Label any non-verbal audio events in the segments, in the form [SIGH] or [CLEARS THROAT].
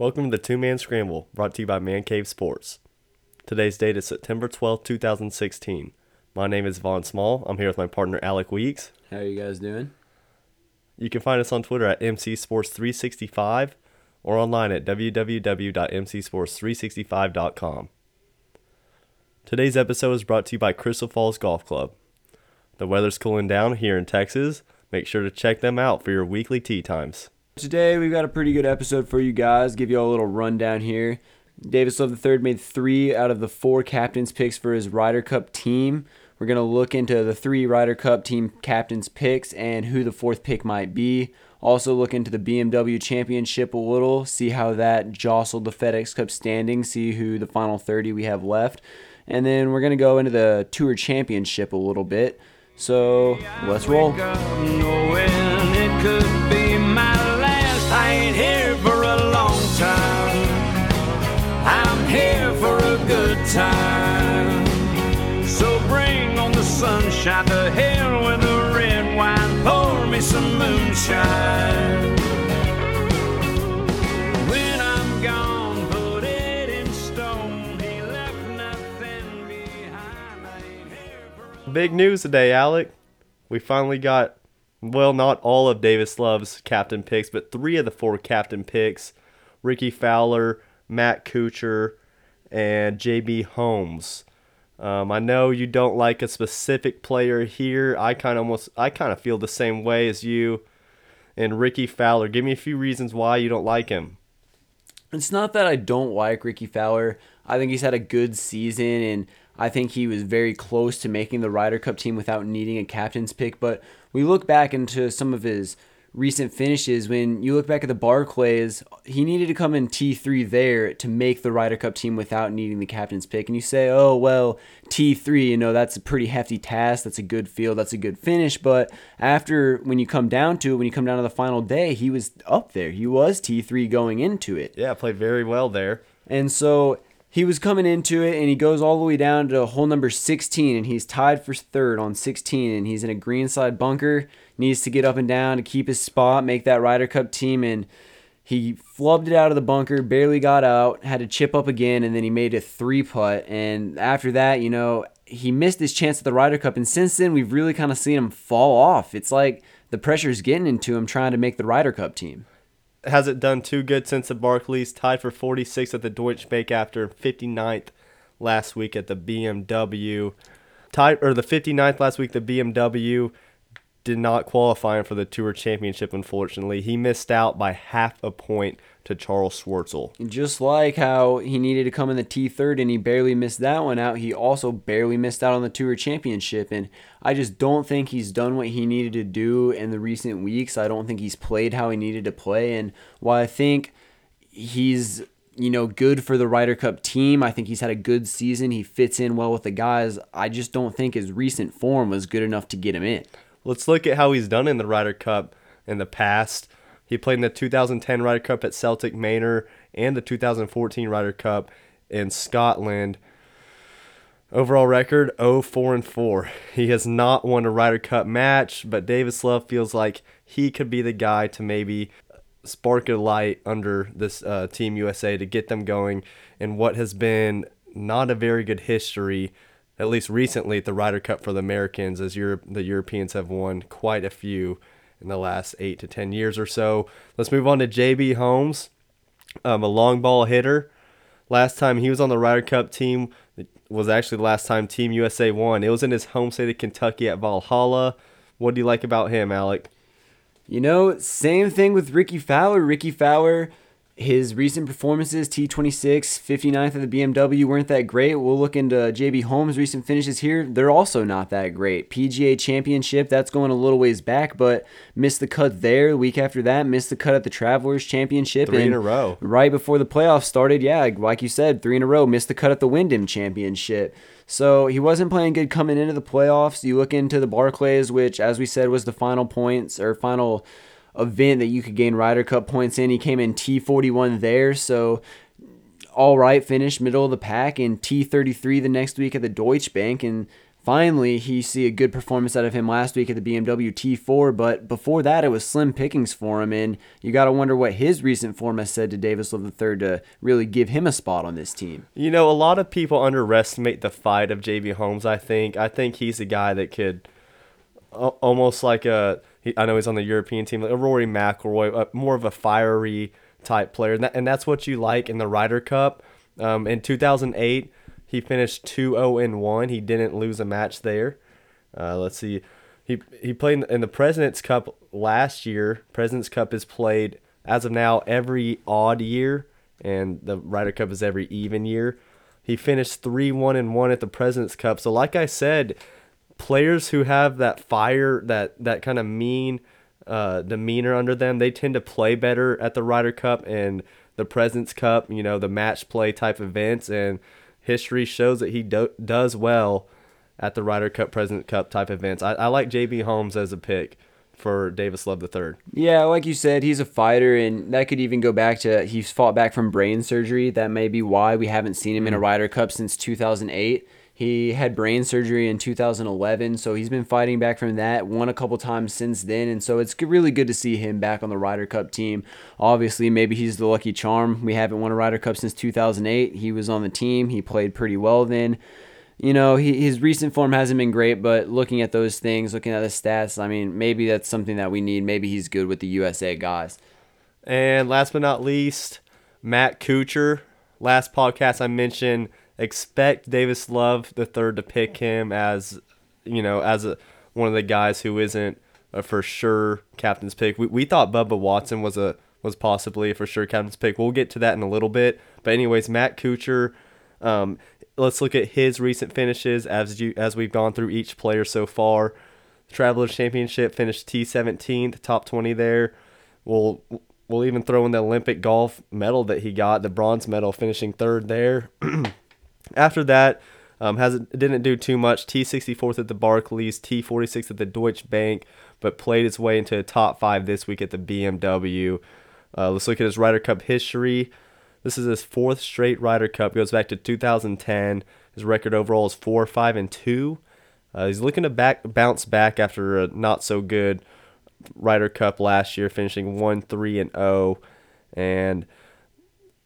Welcome to the Two Man Scramble, brought to you by Man Cave Sports. Today's date is September 12th, 2016. My name is Vaughn Small. I'm here with my partner Alec Weeks. How are you guys doing? You can find us on Twitter at MC Sports 365 or online at www.mcsports365.com. Today's episode is brought to you by Crystal Falls Golf Club. The weather's cooling down here in Texas. Make sure to check them out for your weekly tee times. Today we've got a pretty good episode for you guys. Give you all a little rundown here. Davis Love III made three out of the four captains picks for his Ryder Cup team. We're to look into the three Ryder Cup team captains picks and who the fourth pick might be. Also look into the BMW Championship a little, see how that jostled the FedEx Cup standing, see who the final 30 we have left. And then we're to go into the Tour Championship a little bit. So let's roll. With the red wine. Pour me some moonshine. Big news today, Alec. We finally got well, not all of Davis Love's captain picks, but three of the four captain picks Rickie Fowler, Matt Kuchar, and JB Holmes. Um, I know you don't like a specific player here. I kind of almost, I kind of feel the same way as you. And Rickie Fowler, give me a few reasons why you don't like him. It's not that I don't like Rickie Fowler. I think he's had a good season, and I think he was very close to making the Ryder Cup team without needing a captain's pick. But we look back into some of his recent finishes. When you look back at the Barclays, he needed to come in T3 there to make the Ryder Cup team without needing the captain's pick. And you say, oh, well, T3, you know, that's a pretty hefty task. That's a good field. That's a good finish. But after, when you come down to it, when you come down to the final day, he was up there. He was T3 going into it. Yeah, played very well there. And so he was coming into it and he goes all the way down to hole number 16 and he's tied for third on 16 and he's in a greenside bunker needs to get up and down to keep his spot make that Ryder Cup team and he flubbed it out of the bunker barely got out had to chip up again and then he made a three putt. And after that you know he missed his chance at the Ryder Cup and since then we've really kind of seen him fall off. It's like the pressure's getting into him trying to make the Ryder Cup team. Hasn't done too good since the Barclays, tied for 46 at the Deutsche Bank after 59th last week at the BMW. Tied or the 59th last week the BMW did not qualify for the Tour Championship unfortunately. He missed out by half a point to Charles Schwartzel. Just like how he needed to come in the T3rd and he barely missed that one out, he also barely missed out on the Tour Championship. And I just don't think he's done what he needed to do in the recent weeks. I don't think he's played how he needed to play. And while I think he's you know, good for the Ryder Cup team. I think he's had a good season. He fits in well with the guys. I just don't think his recent form was good enough to get him in. Let's look at how he's done in the Ryder Cup in the past. He played in the 2010 Ryder Cup at Celtic Manor and the 2014 Ryder Cup in Scotland. Overall record 0 4 and 4. He has not won a Ryder Cup match, but Davis Love feels like he could be the guy to maybe spark a light under this uh, Team USA to get them going in what has been not a very good history, at least recently, at the Ryder Cup for the Americans, as Europe, the Europeans have won quite a few in the last eight to 10 years or so. Let's move on to JB Holmes, um, a long ball hitter. Last time he was on the Ryder Cup team was actually the last time Team USA won. It was in his home state of Kentucky at Valhalla. What do you like about him, Alec? You know, same thing with Rickie Fowler. Rickie Fowler his recent performances, T26, 59th at the BMW, weren't that great. We'll look into JB Holmes' recent finishes here. They're also not that great. PGA Championship, that's going a little ways back, but missed the cut there. The week after that, missed the cut at the Travelers Championship. Three in a row. Right before the playoffs started, yeah, like you said, three in a row. Missed the cut at the Wyndham Championship. So he wasn't playing good coming into the playoffs. You look into the Barclays, which, as we said, was the final points or final event that you could gain Ryder Cup points in. He came in T41 there, so all right, finished middle of the pack in T33 the next week at the Deutsche Bank and finally he see a good performance out of him last week at the BMW T4, but before that it was slim pickings for him, and you got to wonder what his recent form has said to Davis Love III to really give him a spot on this team. You know, a lot of people underestimate the fight of JB Holmes. I think. I think he's a guy that could almost like a. I know he's on the European team, like Rory McIlroy, more of a fiery type player, and, that, and that's what you like in the Ryder Cup. Um, in 2008 he finished 2 0 and 1. He didn't lose a match there. Uh, let's see. He, he played in the President's Cup last year. President's Cup is played as of now every odd year, and the Ryder Cup is every even year. He finished 3 1 and 1 at the President's Cup. So, like I said, players who have that fire, that, that kind of mean uh, demeanor under them, they tend to play better at the Ryder Cup and the President's Cup, you know, the match play type events. And history shows that he do- does well at the Ryder Cup, President Cup type events. I, I like JB Holmes as a pick for Davis Love III. Yeah, like you said, he's a fighter, and that could even go back to he's fought back from brain surgery. That may be why we haven't seen him in a mm-hmm. Ryder Cup since 2008. He had brain surgery in 2011, so he's been fighting back from that. Won a couple times since then, and so it's really good to see him back on the Ryder Cup team. Obviously, maybe he's the lucky charm. We haven't won a Ryder Cup since 2008. He was on the team. He played pretty well then. You know, he, his recent form hasn't been great, but looking at those things, looking at the stats, I mean, maybe that's something that we need. Maybe he's good with the USA guys. And last but not least, Matt Kuchar. Last podcast I mentioned expect Davis Love the third to pick him as you know as a one of the guys who isn't a for sure captain's pick. We, we thought Bubba Watson was a was possibly a for sure captain's pick. We'll get to that in a little bit. But anyways, Matt Kuchar. Um, let's look at his recent finishes as you as we've gone through each player so far. Travelers Championship finished T17, top 20 there. We'll we'll even throw in the Olympic golf medal that he got, the bronze medal, finishing third there. [CLEARS THROAT] After that, um, has didn't do too much. T64th at the Barclays, T46 at the Deutsche Bank, but played its way into a top five this week at the BMW. Uh, let's look at his Ryder Cup history. This is his fourth straight Ryder Cup. Goes back to 2010. His record overall is four, five, and two. Uh, he's looking to back bounce back after a not so good Ryder Cup last year, finishing one, three, and zero. Oh. And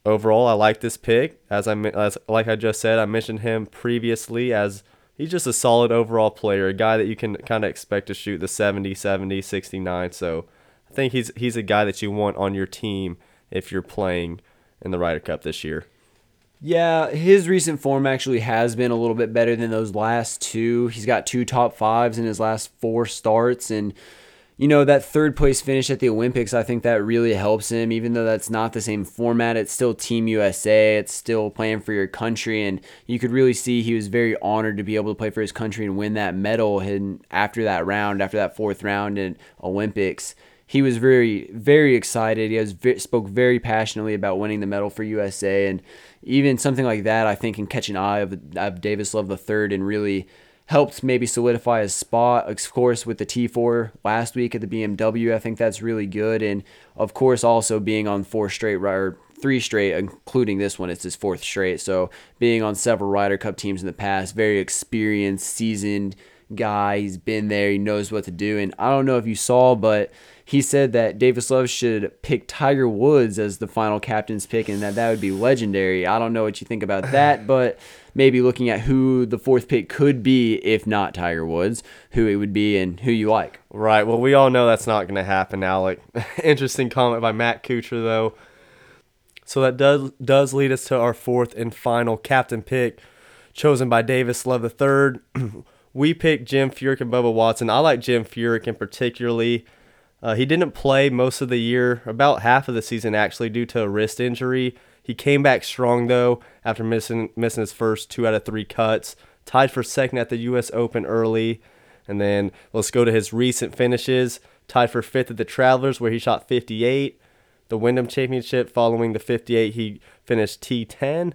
overall, I like this pick. As I as, like I just said, I mentioned him previously as he's just a solid overall player, a guy that you can kind of expect to shoot the 70, 70, 69. So I think he's he's a guy that you want on your team if you're playing in the Ryder Cup this year. Yeah, his recent form actually has been a little bit better than those last two. He's got two top fives in his last four starts, and you know, that third place finish at the Olympics, I think that really helps him, even though that's not the same format. It's still Team USA, it's still playing for your country. And you could really see he was very honored to be able to play for his country and win that medal. And after that round, after that fourth round in Olympics, he was very, very excited. He has spoke very passionately about winning the medal for USA. And even something like that, I think, can catch an eye of, of Davis Love III and really helped maybe solidify his spot. Of course, with the T4 last week at the BMW, I think that's really good. And of course, also being on four straight or three straight, including this one, it's his fourth straight. So being on several Ryder Cup teams in the past, very experienced, seasoned guy. He's been there. He knows what to do. And I don't know if you saw, but he said that Davis Love should pick Tiger Woods as the final captain's pick and that that would be legendary. I don't know what you think about that, [SIGHS] but maybe looking at who the fourth pick could be if not Tiger Woods, who it would be and who you like. Right. Well, we all know that's not going to happen, Alec. [LAUGHS] Interesting comment by Matt Kuchar, though. So that does does lead us to our fourth and final captain pick, chosen by Davis Love III. [CLEARS THROAT] we picked Jim Furyk and Bubba Watson. I like Jim Furyk in particularly. Uh, he didn't play most of the year, about half of the season actually, due to a wrist injury. He came back strong though after missing missing his first two out of three cuts. Tied for second at the U.S. Open early, and then let's go to his recent finishes. Tied for fifth at the Travelers where he shot 58. The Wyndham Championship following the 58 he finished T10.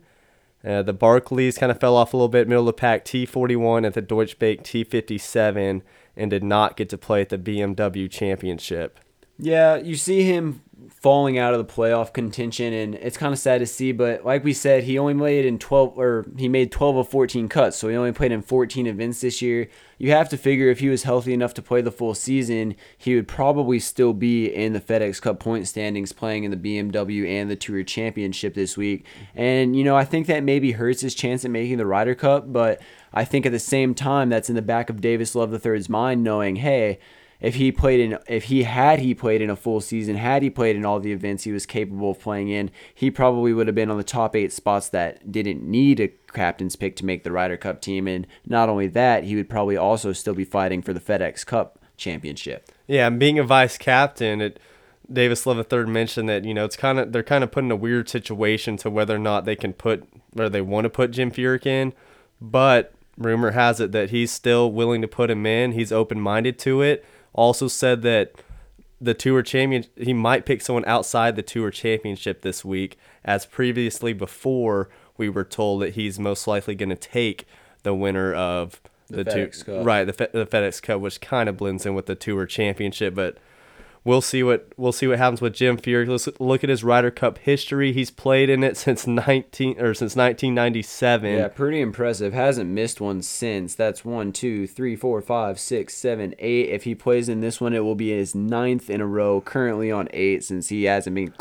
Uh, the Barclays kind of fell off a little bit, middle of the pack T41 at the Deutsche Bank T57, and did not get to play at the BMW Championship. Yeah, you see him falling out of the playoff contention, and it's kind of sad to see. But like we said, he only made in 12 or he made 12 of 14 cuts, so he only played in 14 events this year. You have to figure if he was healthy enough to play the full season, he would probably still be in the FedEx Cup point standings, playing in the BMW and the Tour Championship this week. And you know, I think that maybe hurts his chance at making the Ryder Cup, but I think at the same time that's in the back of Davis Love III's mind, knowing, hey if he played in if he had he played in a full season had he played in all the events he was capable of playing in he probably would have been on the top eight spots that didn't need a captain's pick to make the Ryder Cup team. And not only that he would probably also still be fighting for the FedEx Cup championship. Yeah and being a vice captain it Davis Love III mentioned that you know it's kind of they're kind of put in a weird situation to whether or not they can put or they want to put Jim Furyk in, but rumor has it that he's still willing to put him in. He's open minded to it also said that the tour champion he might pick someone outside the tour championship this week as previously before we were told that he's most likely going to take the winner of the, the FedEx two, Cup. right the, the FedEx Cup which kind of blends in with the tour championship but we'll see what we'll see what happens with Jim Furyk. Let's look at his Ryder Cup history. He's played in it since 19 or since 1997. Yeah, pretty impressive. Hasn't missed one since. That's one, two, three, four, five, six, seven, eight. If he plays in this one, it will be his ninth in a row. Currently on eight since he hasn't been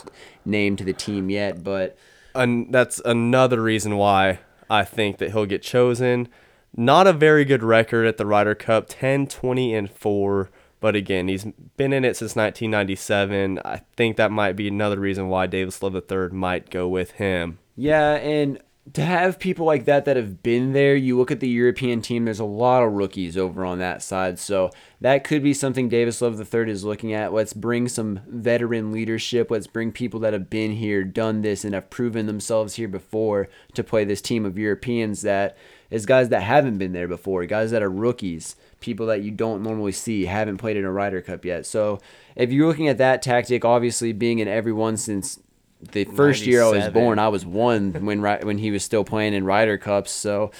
named to the team yet. But and that's another reason why I think that he'll get chosen. Not a very good record at the Ryder Cup, 10, 20, and 4 but again, he's been in it since 1997. I think that might be another reason why Davis Love III might go with him. Yeah, and to have people like that that have been there, you look at the European team, there's a lot of rookies over on that side. So that could be something Davis Love III is looking at. Let's bring some veteran leadership. Let's bring people that have been here, done this, and have proven themselves here before to play this team of Europeans that is guys that haven't been there before, guys that are rookies people that you don't normally see haven't played in a Ryder Cup yet. So if you're looking at that tactic, obviously being in everyone since the first year I was born, I was one when when he was still playing in Ryder Cups. So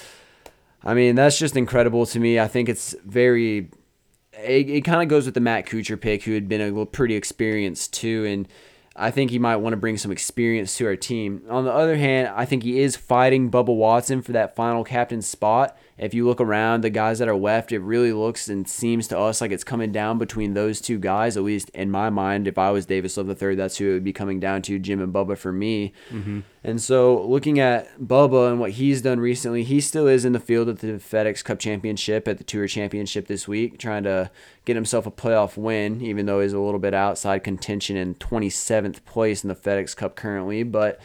I mean that's just incredible to me. I think it's very. It, it kind of goes with the Matt Kuchar pick, who had been a little pretty experienced too, and I think he might want to bring some experience to our team. On the other hand, I think he is fighting Bubba Watson for that final captain spot if you look around the guys that are left, it really looks and seems to us like it's coming down between those two guys. At least in my mind, if I was Davis Love III, that's who it would be coming down to, Jim and Bubba for me. Mm-hmm. And so looking at Bubba and what he's done recently, he still is in the field at the FedEx Cup Championship, at the Tour Championship this week, trying to get himself a playoff win, even though he's a little bit outside contention in 27th place in the FedEx Cup currently. But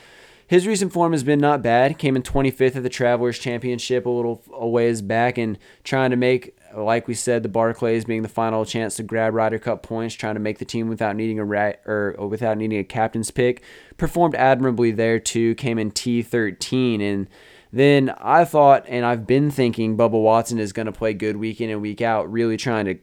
his recent form has been not bad. Came in 25th at the Travelers Championship a little a ways back and trying to make, like we said, the Barclays being the final chance to grab Ryder Cup points, trying to make the team without needing a rat or without needing a captain's pick. Performed admirably there too. Came in T13 and. Then I thought, and I've been thinking, Bubba Watson is going to play good week in and week out, really trying to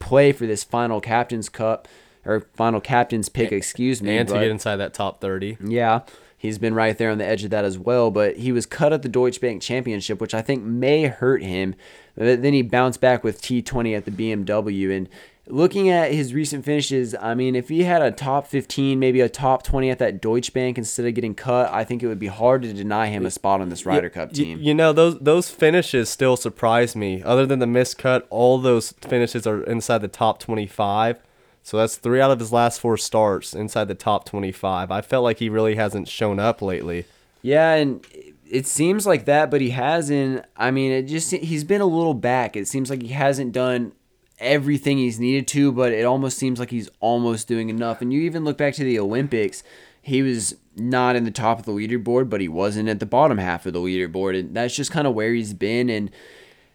play for this final captain's cup or final captain's pick, excuse me. And to get inside that top 30. Yeah. He's been right there on the edge of that as well, but he was cut at the Deutsche Bank Championship, which I think may hurt him. But then he bounced back with T20 at the BMW. And looking at his recent finishes, I mean, if he had a top 15, maybe a top 20 at that Deutsche Bank instead of getting cut, I think it would be hard to deny him a spot on this Ryder Cup team. You know, those those finishes still surprise me. Other than the miscut, all those finishes are inside the top 25. So that's three out of his last four starts inside the top 25. I felt like he really hasn't shown up lately. Yeah, and it seems like that, but he hasn't. I mean, it just he's been a little back. It seems like he hasn't done everything he's needed to, but it almost seems like he's almost doing enough. And you even look back to the Olympics, he was not in the top of the leaderboard, but he wasn't at the bottom half of the leaderboard, and that's just kind of where he's been. And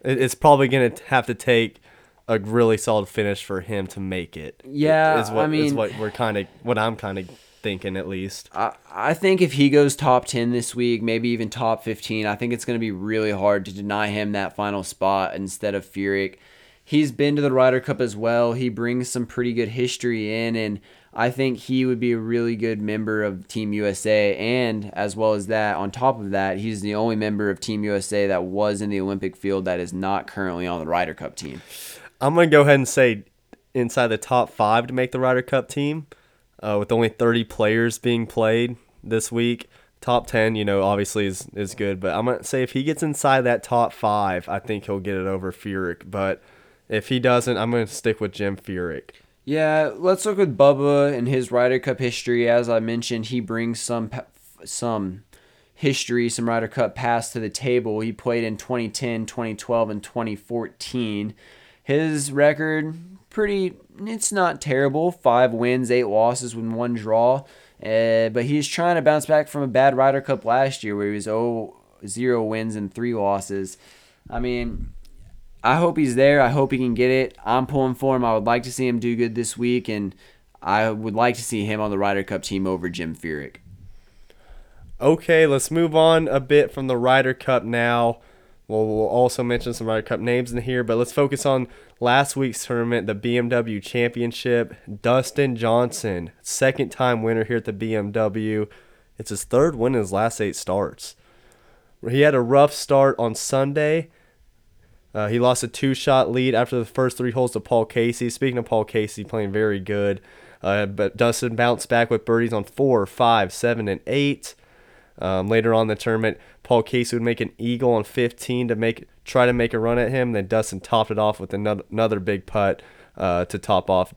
it's probably going to have to take a really solid finish for him to make it. Yeah, is what, I mean, is what we're kind of what I'm kind of thinking at least. I, I think if he goes top 10 this week, maybe even top 15, I think it's going to be really hard to deny him that final spot instead of Furyk. He's been to the Ryder Cup as well. He brings some pretty good history in, and I think he would be a really good member of Team USA. And as well as that, on top of that, he's the only member of Team USA that was in the Olympic field that is not currently on the Ryder Cup team. I'm gonna go ahead and say inside the top five to make the Ryder Cup team. uh, with only 30 players being played this week. Top 10, you know, obviously is, is good, but I'm to say if he gets inside that top five, I think he'll get it over Furyk. But if he doesn't, I'm to stick with Jim Furyk. Yeah, let's look with Bubba and his Ryder Cup history. As I mentioned, he brings some some history, some Ryder Cup past to the table. He played in 2010, 2012, and 2014. His record, pretty, it's not terrible. Five wins, eight losses, with one draw. Uh, but he's trying to bounce back from a bad Ryder Cup last year where he was 0, zero wins and three losses. I mean, I hope he's there. I hope he can get it. I'm pulling for him. I would like to see him do good this week, and I would like to see him on the Ryder Cup team over Jim Furyk. Okay, let's move on a bit from the Ryder Cup now. Well, we'll also mention some Ryder Cup names in here, but let's focus on last week's tournament, the BMW Championship. Dustin Johnson, second time winner here at the BMW. It's his third win in his last eight starts. He had a rough start on Sunday. Uh, he lost a two shot lead after the first three holes to Paul Casey. Speaking of Paul Casey, playing very good. Uh, but Dustin bounced back with birdies on four, five, seven, and eight. Um, later on the tournament, Paul Casey would make an eagle on 15 to make try to make a run at him. Then Dustin topped it off with another, another big putt uh, to top off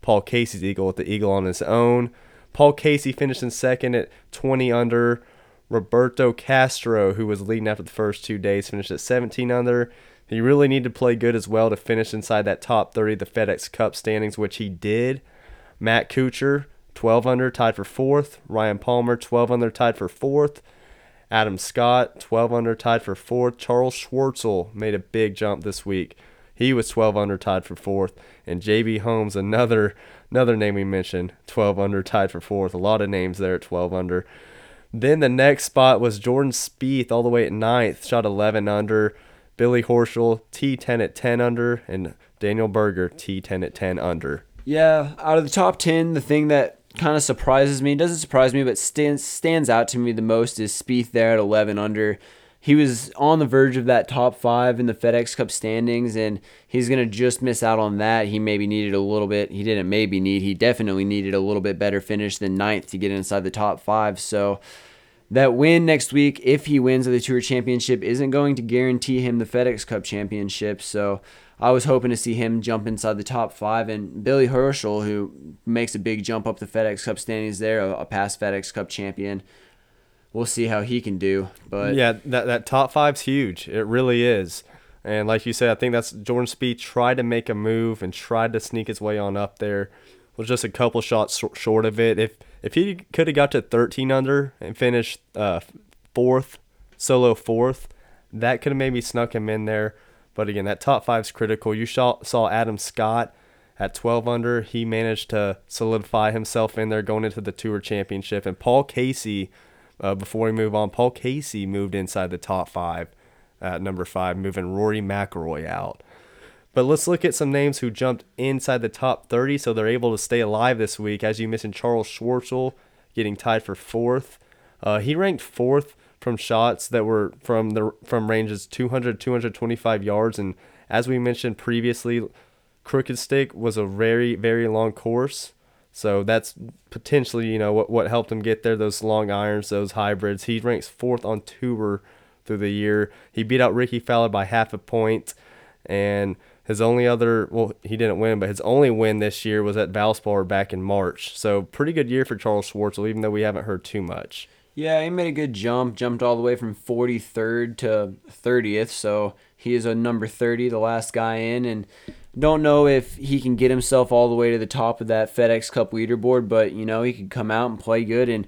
Paul Casey's eagle with the eagle on his own. Paul Casey finished in second at 20 under. Roberto Castro, who was leading after the first two days, finished at 17 under. He really needed to play good as well to finish inside that top 30 of the FedEx Cup standings, which he did. Matt Kuchar 12 under, tied for fourth. Ryan Palmer, 12 under, tied for fourth. Adam Scott, 12 under, tied for fourth. Charles Schwartzel made a big jump this week. He was 12 under, tied for fourth. And JB Holmes, another another name we mentioned, 12 under, tied for fourth. A lot of names there at 12 under. Then the next spot was Jordan Spieth, all the way at ninth, shot 11 under. Billy Horschel, T10 at 10 under, and Daniel Berger, T10 at 10 under. Yeah, out of the top 10, the thing that kind of surprises me. It doesn't surprise me, but stands stands out to me the most is Spieth there at 11 under. He was on the verge of that top five in the FedEx Cup standings, and he's gonna just miss out on that. He maybe needed a little bit. He didn't maybe need. He definitely needed a little bit better finish than ninth to get inside the top five. So that win next week, if he wins the Tour Championship, isn't going to guarantee him the FedEx Cup Championship. So I was hoping to see him jump inside the top five. And Billy Horschel, who makes a big jump up the FedEx Cup standings there, a, a past FedEx Cup champion. We'll see how he can do. But yeah, that that top five's huge. It really is. And like you said, I think that's Jordan Spieth tried to make a move and tried to sneak his way on up there. Was just a couple shots short of it. If if he could have got to 13 under and finished uh, fourth, solo fourth, that could have maybe snuck him in there. But again, that top five is critical. You saw, Adam Scott at 12 under. He managed to solidify himself in there going into the Tour Championship. And Paul Casey, uh, before we move on, Paul Casey moved inside the top five at number five, moving Rory McIlroy out. But let's look at some names who jumped inside the top 30, so they're able to stay alive this week. As you mentioned, Charles Schwartzel getting tied for fourth. Uh, he ranked fourth from shots that were from the from ranges 200 225 yards. And as we mentioned previously crooked stick was a very very long course. So that's potentially you know what what helped him get there those long irons those hybrids. He ranks fourth on tour through the year. He beat out Rickie Fowler by half a point. And his only other well he didn't win but his only win this year was at Valspar back in March. So pretty good year for Charles Schwartzel even though we haven't heard too much yeah, he made a good jump. Jumped all the way from 43rd to 30th. So he is a number 30, the last guy in. And don't know if he can get himself all the way to the top of that FedEx Cup leaderboard, but, you know, he could come out and play good. And,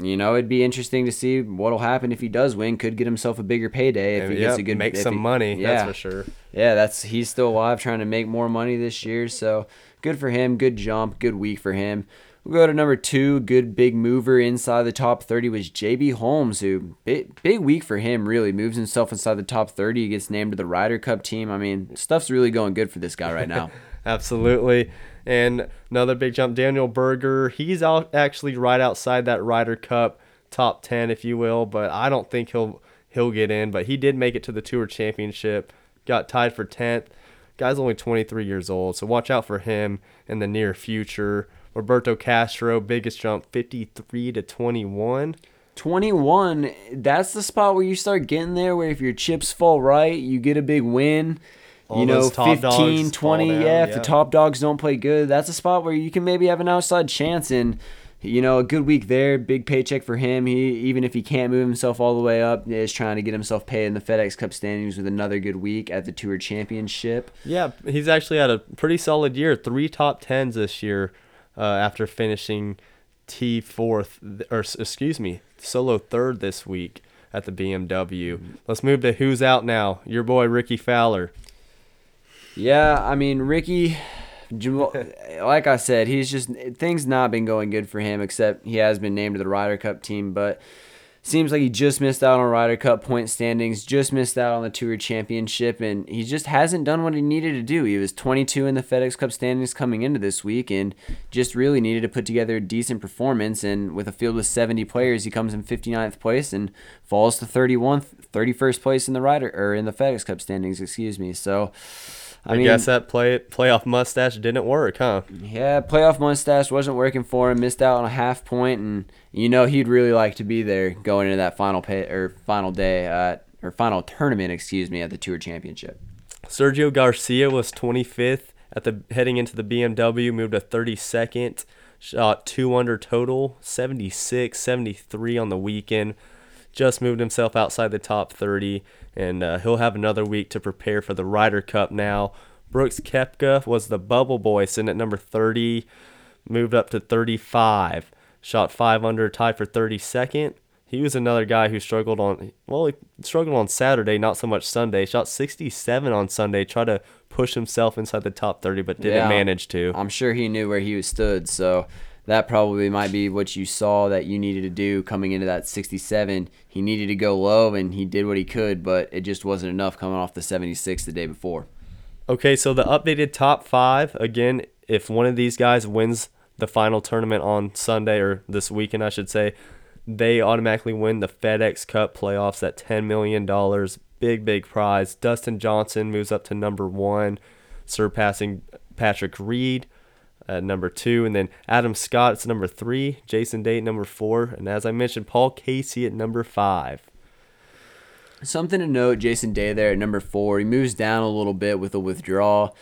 you know, it'd be interesting to see what'll happen if he does win. Could get himself a bigger payday if he yep, gets a good make some he, money. Yeah. That's for sure. Yeah, that's he's still alive, trying to make more money this year. So good for him. Good jump. Good week for him. We'll go to number two. Good big mover inside the top 30 was JB Holmes, who big, big week for him, really. Moves himself inside the top 30. He gets named to the Ryder Cup team. I mean, stuff's really going good for this guy right now. [LAUGHS] Absolutely. And another big jump, Daniel Berger. He's out actually right outside that Ryder Cup top 10, if you will, but I don't think he'll he'll get in. But he did make it to the Tour Championship, got tied for 10th. Guy's only 23 years old, so watch out for him in the near future Roberto Castro, biggest jump, 53 to 21. 21, that's the spot where you start getting there where if your chips fall right, you get a big win. All you know, those 15, 20, down, yeah, if yeah. the top dogs don't play good, that's a spot where you can maybe have an outside chance and you know, a good week there, big paycheck for him. He even if he can't move himself all the way up, is trying to get himself paid in the FedEx Cup standings with another good week at the Tour Championship. Yeah, he's actually had a pretty solid year. Three top tens this year uh, after finishing T fourth, or excuse me, solo third this week at the BMW. Let's move to who's out now. Your boy Rickie Fowler. Yeah, I mean Rickie, [LAUGHS] like I said, he's just things not been going good for him. Except he has been named to the Ryder Cup team, but seems like he just missed out on Ryder Cup point standings, just missed out on the Tour Championship, and he just hasn't done what he needed to do. He was 22 in the FedEx Cup standings coming into this week, and just really needed to put together a decent performance. And with a field with 70 players, he comes in 59th place and falls to 31st, 31st place in the Ryder or in the FedEx Cup standings. Excuse me. So. I, guess that play playoff mustache didn't work, huh? Yeah, playoff mustache wasn't working for him. Missed out on a half point, and you know he'd really like to be there going into that final pay or final day at or final tournament, excuse me, at the Tour Championship. Sergio Garcia was 25th at the heading into the BMW, moved to 32nd, shot 2 under total, 76, 73 on the weekend. Just moved himself outside the top 30, and uh, he'll have another week to prepare for the Ryder Cup now. Brooks Koepka was the bubble boy, sitting at number 30, moved up to 35, shot 5 under, tied for 32nd. He was another guy who struggled on well, he struggled on Saturday, not so much Sunday. Shot 67 on Sunday, tried to push himself inside the top 30, but didn't Yeah. manage to. I'm sure he knew where he stood, so that probably might be what you saw that you needed to do coming into that 67. He needed to go low, and he did what he could, but it just wasn't enough coming off the 76 the day before. Okay, so the updated top five again. If one of these guys wins the final tournament on Sunday or this weekend, I should say, they automatically win the FedEx Cup playoffs at $10 million. Big, big prize. Dustin Johnson moves up to number one, surpassing Patrick Reed at number two. And then Adam Scott's number three, Jason Day number four. And as I mentioned, Paul Casey at number five. Something to note: Jason Day there at number four. He moves down a little bit with a withdrawal.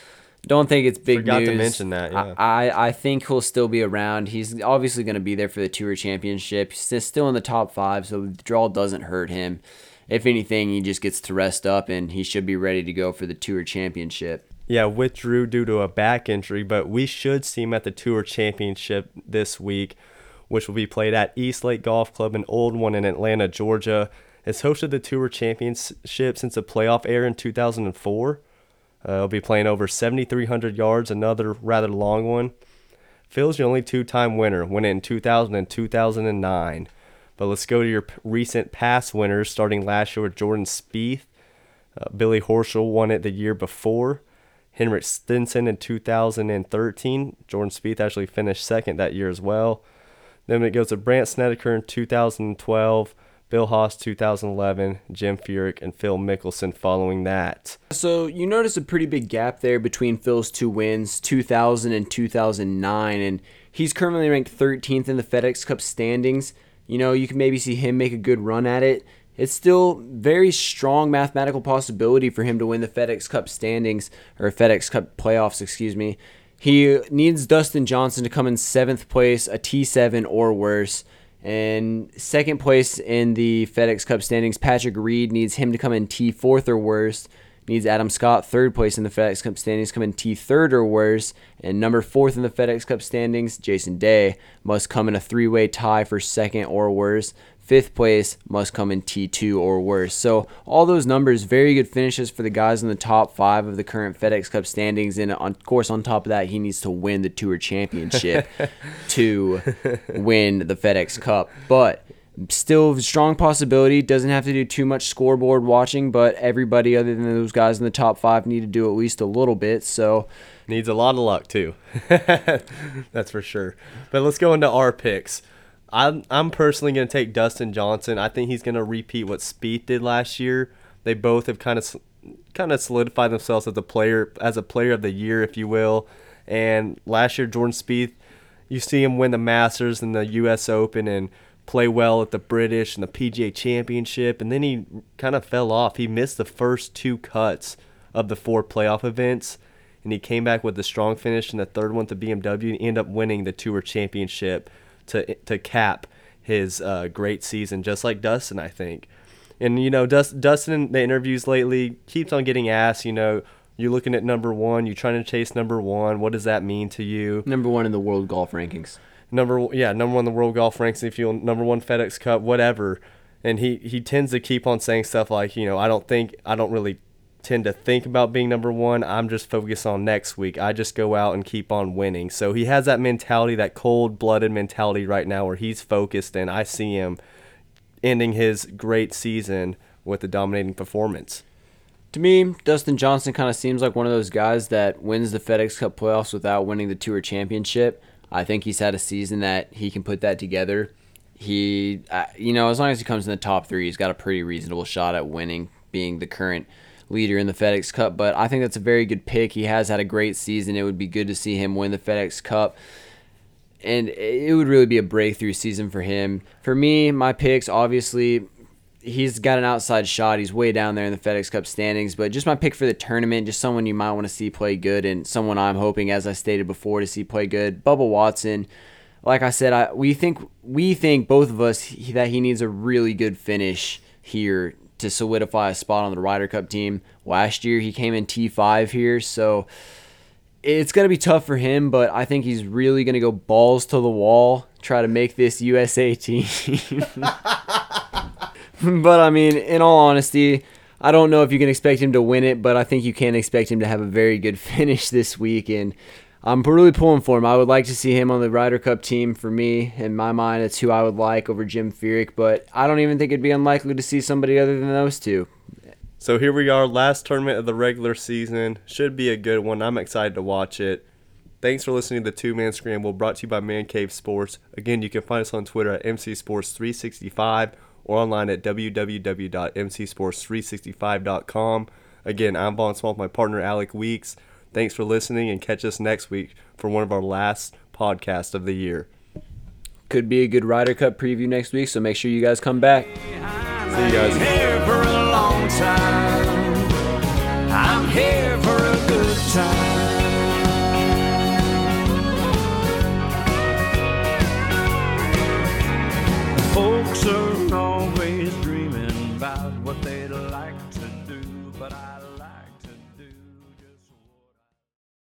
Don't think it's big Forgot to mention that, yeah. I, I I think he'll still be around. He's obviously going to be there for the Tour Championship. He's still in the top five, so withdrawal doesn't hurt him. If anything, he just gets to rest up, and he should be ready to go for the Tour Championship. Yeah, withdrew due to a back injury, but we should see him at the Tour Championship this week, which will be played at East Lake Golf Club, an old one in Atlanta, Georgia. It's hosted the Tour Championship since the playoff era in 2004. Uh, it'll be playing over 7,300 yards, another rather long one. Phil's your only two-time winner, won in 2000 and 2009. But let's go to your recent past winners, starting last year with Jordan Spieth. Uh, Billy Horschel won it the year before. Henrik Stenson in 2013. Jordan Spieth actually finished second that year as well. Then it goes to Brandt Snedeker in 2012, Bill Haas 2011, Jim Furyk, and Phil Mickelson following that. So you notice a pretty big gap there between Phil's two wins, 2000 and 2009, and he's currently ranked 13th in the FedEx Cup standings. You know, you can maybe see him make a good run at it. It's still very strong mathematical possibility for him to win the FedEx Cup standings or FedEx Cup playoffs, excuse me. He needs Dustin Johnson to come in seventh place, a T7 or worse. And second place in the FedEx Cup standings, Patrick Reed needs him to come in T fourth or worse. Needs Adam Scott third place in the FedEx Cup standings, come in T third or worse. And number fourth in the FedEx Cup standings, Jason Day must come in a three way tie for second or worse. Fifth place must come in T2 or worse. So, all those numbers, very good finishes for the guys in the top five of the current FedEx Cup standings. And, of course, on top of that, he needs to win the Tour Championship [LAUGHS] to win the FedEx Cup. But still, strong possibility. Doesn't have to do too much scoreboard watching, but everybody other than those guys in the top five need to do at least a little bit. So, Needs a lot of luck too. [LAUGHS] That's for sure. But let's go into our picks. I'm I'm personally going to take Dustin Johnson. I think he's going to repeat what Spieth did last year. They both have kind of kind of solidified themselves as a player as a player of the year, if you will. And last year, Jordan Spieth, you see him win the Masters and the U.S. Open and play well at the British and the PGA Championship, and then he kind of fell off. He missed the first two cuts of the four playoff events, and he came back with a strong finish in the third one to BMW and ended up winning the Tour Championship to to cap his uh, great season, just like Dustin, I think. And you know, Dust, Dustin in the interviews lately keeps on getting asked, you know, you're looking at number one, you're trying to chase number one. What does that mean to you? Number one in the world golf rankings. Number yeah, number one in the world golf rankings. If you number one FedEx Cup, whatever. And he he tends to keep on saying stuff like, you know, I don't think I don't really tend to think about being number one. I'm just focused on next week. I just go out and keep on winning. So he has that mentality, that cold blooded mentality right now where he's focused and I see him ending his great season with a dominating performance. To me, Dustin Johnson kind of seems like one of those guys that wins the FedEx Cup playoffs without winning the Tour Championship. I think he's had a season that he can put that together. He, uh, you know, as long as he comes in the top three, he's got a pretty reasonable shot at winning, being the current leader in the FedEx Cup. But I think that's a very good pick. He has had a great season. It would be good to see him win the FedEx Cup and it would really be a breakthrough season for him. For me, my picks, obviously, he's got an outside shot. He's way down there in the FedEx Cup standings, but just my pick for the tournament, just someone you might want to see play good, and someone I'm hoping, as I stated before, to see play good. Bubba Watson. Like I said, I, we think we think both of us he, that he needs a really good finish here to solidify a spot on the Ryder Cup team. Last year he came in T5 here, so it's going to be tough for him, but I think he's really going to go balls to the wall, try to make this USA team. [LAUGHS] but I mean, in all honesty, I don't know if you can expect him to win it, but I think you can expect him to have a very good [LAUGHS] finish this week. And I'm really pulling for him. I would like to see him on the Ryder Cup team for me. In my mind, it's who I would like over Jim Furyk, but I don't even think it'd be unlikely to see somebody other than those two. So here we are, last tournament of the regular season. Should be a good one. I'm excited to watch it. Thanks for listening to the Two Man Scramble brought to you by Man Cave Sports. Again, you can find us on Twitter at MC Sports 365 or online at www.mcsports365.com. Again, I'm Vaughn Small, my partner Alec Weeks. Thanks for listening and catch us next week for one of our last podcasts of the year. Could be a good Ryder Cup preview next week, so make sure you guys come back. See you guys